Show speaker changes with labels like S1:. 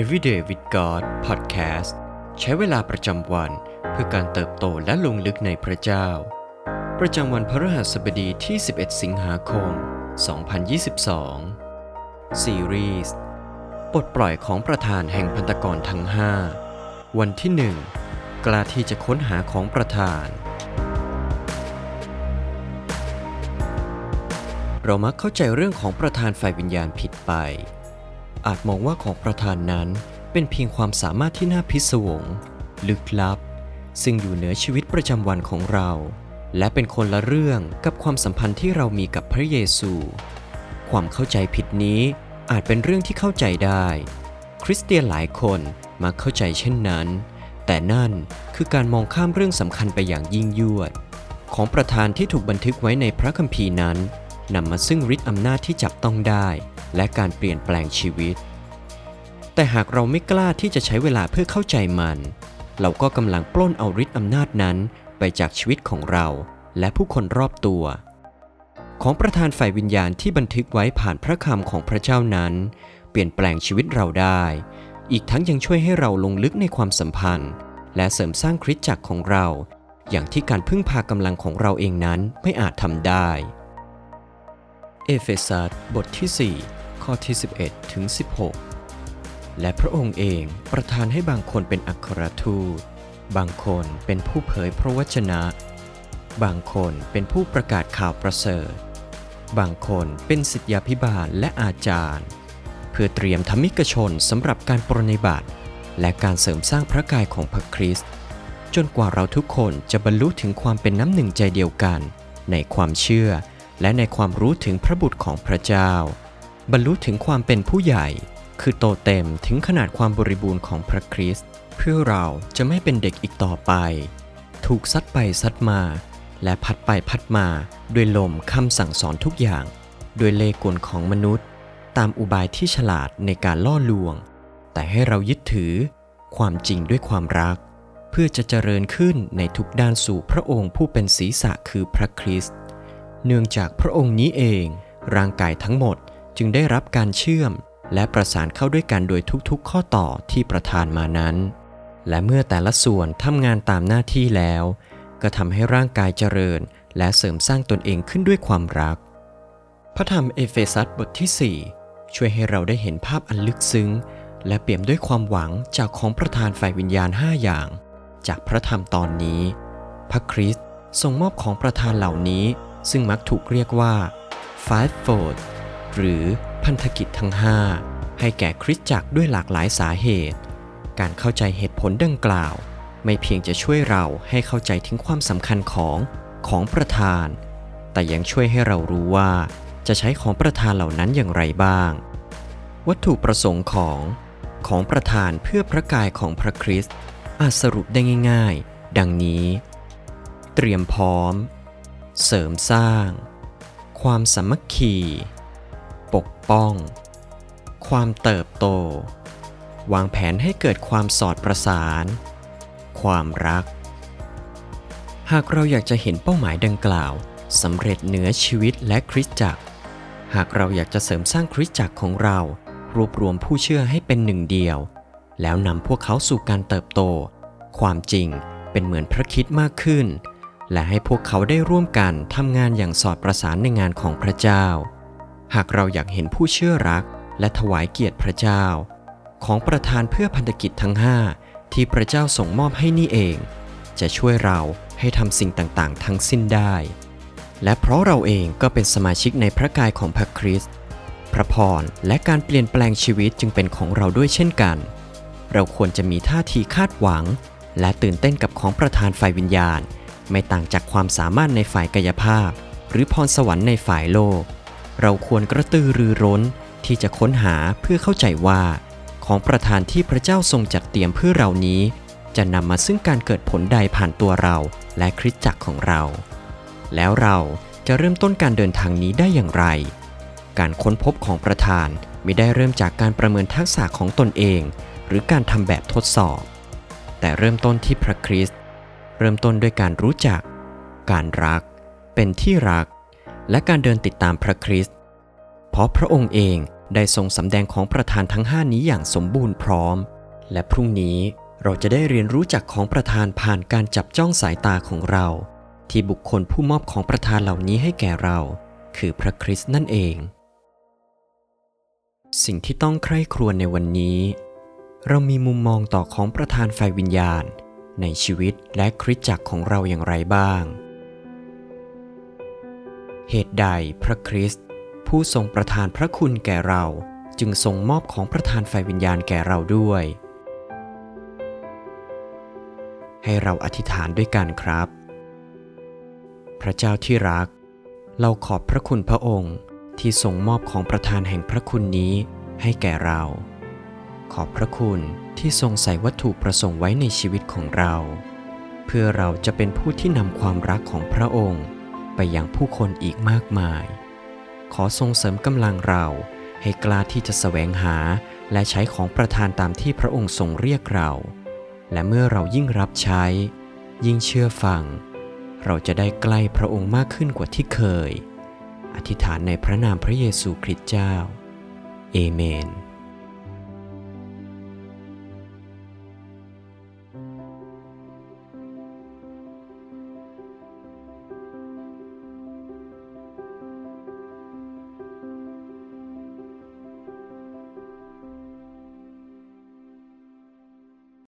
S1: Everyday with God Podcast ใช้เวลาประจำวันเพื่อการเติบโตและลงลึกในพระเจ้า ประจำวันพฤหัสบดีที่ 11 สิงหาคม 2022 ซีรีส์ปลดปล่อยของประธานแห่งพันตกรทั้ง 5 วันที่ 1 กล้าที่จะค้นหาของประธาน เรามักเข้าใจเรื่องของประธานฝ่ายวิญญาณผิดไป อาจมองว่าของประธานนั้นเป็นเพียงความสามารถที่น่าพิศวง ลึกลับ ซึ่งอยู่เหนือชีวิตประจำวันของเรา และเป็นคนละเรื่องกับความสัมพันธ์ที่เรามีกับพระเยซู ความเข้าใจผิดนี้อาจเป็นเรื่องที่เข้าใจได้ คริสเตียนหลายคนมักเข้าใจเช่นนั้น แต่นั่นคือการมองข้ามเรื่องสำคัญไปอย่างยิ่งยวด ของประธานที่ถูกบันทึกไว้ในพระคัมภีร์นั้น นำมาซึ่งฤทธิ์อำนาจที่จับต้องได้ และการเปลี่ยนแปลงชีวิต แต่หากเราไม่กล้าที่จะใช้เวลาเพื่อเข้าใจมัน เราก็กำลังปล้นเอาฤทธิ์อำนาจนั้นไปจากชีวิตของเราและผู้คนรอบตัว ของประธานฝ่ายวิญญาณที่บันทึกไว้ผ่านพระคำของพระเจ้านั้น เปลี่ยนแปลงชีวิตเราได้ อีกทั้งยังช่วยให้เราลงลึกในความสัมพันธ์ และเสริมสร้างคริสตจักรของเรา อย่างที่การพึ่งพากำลังของเราเองนั้นไม่อาจทำได้ เอเฟซัสบทที่ 4 ข้อที่ 11 ถึง 16 และพระองค์เองประทานให้บางคนเป็นอัครทูต บางคนเป็นผู้เผยพระวจนะ บางคนเป็นผู้ประกาศข่าวประเสริฐ บางคนเป็นศิษยาภิบาลและอาจารย์ เพื่อเตรียมธรรมิกชนสำหรับการปรนิบัติ และการเสริมสร้างพระกายของพระคริสต์จนกว่าเราทุกคนจะบรรลุถึงความเป็นน้ำหนึ่งใจเดียวกัน ในความเชื่อ และในความรู้ถึงพระบุตรของพระเจ้า บรรลุถึงความเป็นผู้ใหญ่ คือโตเต็มถึงขนาดความบริบูรณ์ของพระคริสต์เพื่อเราจะไม่เป็นเด็กอีกต่อไป ถูกซัดไปซัดมา และพัดไปพัดมาด้วยลมคำสั่งสอนทุกอย่าง โดยเล่ห์กลของมนุษย์ ตามอุบายที่ฉลาดในการล่อลวง แต่ให้เรายึดถือ ความจริงด้วยความรัก เพื่อจะเจริญขึ้นในทุกด้านสู่พระองค์ผู้เป็นศีรษะคือพระคริสต์ เนื่องจากพระองค์นี้เอง ร่างกายทั้งหมดจึงได้รับการเชื่อม และประสานเข้าด้วยกันโดยทุกๆ ข้อต่อที่ประทานมานั้น และเมื่อแต่ละส่วนทำงานตามหน้าที่แล้ว ก็ทำให้ร่างกายเจริญ และเสริมสร้างตนเองขึ้นด้วยความรัก พระธรรมเอเฟซัสบทที่ 4 ช่วยให้เราได้เห็นภาพอันลึกซึ้ง และเปี่ยมด้วยความหวังจากของประทานฝ่ายวิญญาณ 5 อย่าง จากพระธรรมตอนนี้ พระคริสต์ทรงมอบของประทานเหล่านี้ ซึ่งมักถูกเรียกว่า fivefold หรือพันธกิจทั้ง 5 ให้แก่คริสตจักรด้วยหลากหลายสาเหตุ การเข้าใจเหตุผลดังกล่าว ไม่เพียงจะช่วยเราให้เข้าใจถึงความสำคัญของของประธาน แต่ยังช่วยให้เรารู้ว่าจะใช้ของประธานเหล่านั้นอย่างไรบ้าง วัตถุประสงค์ของของประธานเพื่อพระกายของพระคริสต์อาจสรุปได้ง่าย ๆ ดังนี้ เตรียมพร้อม เสริมสร้าง ความสามัคคี ปกป้อง ความเติบโต วางแผนให้เกิดความสอดประสาน ความรัก หากเราอยากจะเห็นเป้าหมายดังกล่าวสำเร็จเหนือชีวิตและคริสตจักร หากเราอยากจะเสริมสร้างคริสตจักรของเรา รวบรวมผู้เชื่อให้เป็นหนึ่งเดียว แล้วนำพวกเขาสู่การเติบโต ความจริงเป็นเหมือนพระคิดมากขึ้น และให้พวกเขาได้ร่วมกันทำงานอย่างสอดประสานในงานของพระเจ้า หากเราอยากเห็นผู้เชื่อรัก และถวายเกียรติพระเจ้า ของประธานเพื่อพันธกิจทั้ง 5 ที่พระเจ้าส่งมอบให้นี่เอง จะช่วยเราให้ทำสิ่งต่างๆ ทั้งสิ้นได้ และเพราะเราเองก็เป็นสมาชิกในพระกายของพระคริสต์พระพรและการเปลี่ยนแปลงชีวิตจึงเป็นของเราด้วยเช่นกัน เราควรจะมีท่าทีคาดหวัง และตื่นเต้นกับของประธานฝ่ายวิญญาณ ไม่ต่างจากความสามารถในฝ่ายกายภาพ หรือพรสวรรค์ในฝ่ายโลก เราควรกระตือรือร้นที่จะค้นหาเพื่อเข้าใจว่า ของประธานที่พระเจ้าทรงจัดเตรียมเพื่อเรานี้ จะนำมาซึ่งการเกิดผลใดผ่านตัวเราและคริสตจักรของเรา แล้วเราจะเริ่มต้นการเดินทางนี้ได้อย่างไร การค้นพบของประธานไม่ได้เริ่มจากการประเมินทักษะของตนเอง หรือการทำแบบทดสอบ แต่เริ่มต้นที่พระคริสต์ เริ่มต้นด้วยการรู้จัก การรัก เป็นที่รัก และการเดินติดตามพระคริสต์เพราะพระองค์เองได้ทรงสำแดงของประธานทั้ง5นี้อย่างสมบูรณ์พร้อม และพรุ่งนี้เราจะได้เรียนรู้จักของประธานผ่านการจับจ้องสายตาของเรา ที่บุคคลผู้มอบของประธานเหล่านี้ให้แก่เรา คือพระคริสต์นั่นเอง สิ่งที่ต้องใคร่ครวญในวันนี้ เรามีมุมมองต่อของประธานฝ่ายวิญญาณ ในชีวิตและคริสตจักรของเราอย่างไรบ้าง เหตุใดพระคริสต์ผู้ทรงประทานพระคุณแก่เราจึงทรงมอบของประทานไฟวิญญาณแก่เราด้วย ให้เราอธิษฐานด้วยกันครับ พระเจ้าที่รัก เราขอบพระคุณพระองค์ที่ทรงมอบของประทานแห่งพระคุณนี้ให้แก่เรา ขอบพระคุณที่ทรงใส่วัตถุประสงค์ไว้ในชีวิตของเรา เพื่อเราจะเป็นผู้ที่นำความรักของพระองค์ ไปยังผู้คนอีกมากมาย ขอทรงเสริมกำลังเราให้กล้าที่จะแสวงหาและใช้ของประทานตามที่พระองค์ทรงเรียกเรา และเมื่อเรายิ่งรับใช้ ยิ่งเชื่อฟัง เราจะได้ใกล้พระองค์มากขึ้นกว่าที่เคย อธิษฐานในพระนามพระเยซูคริสต์เจ้า เอเมน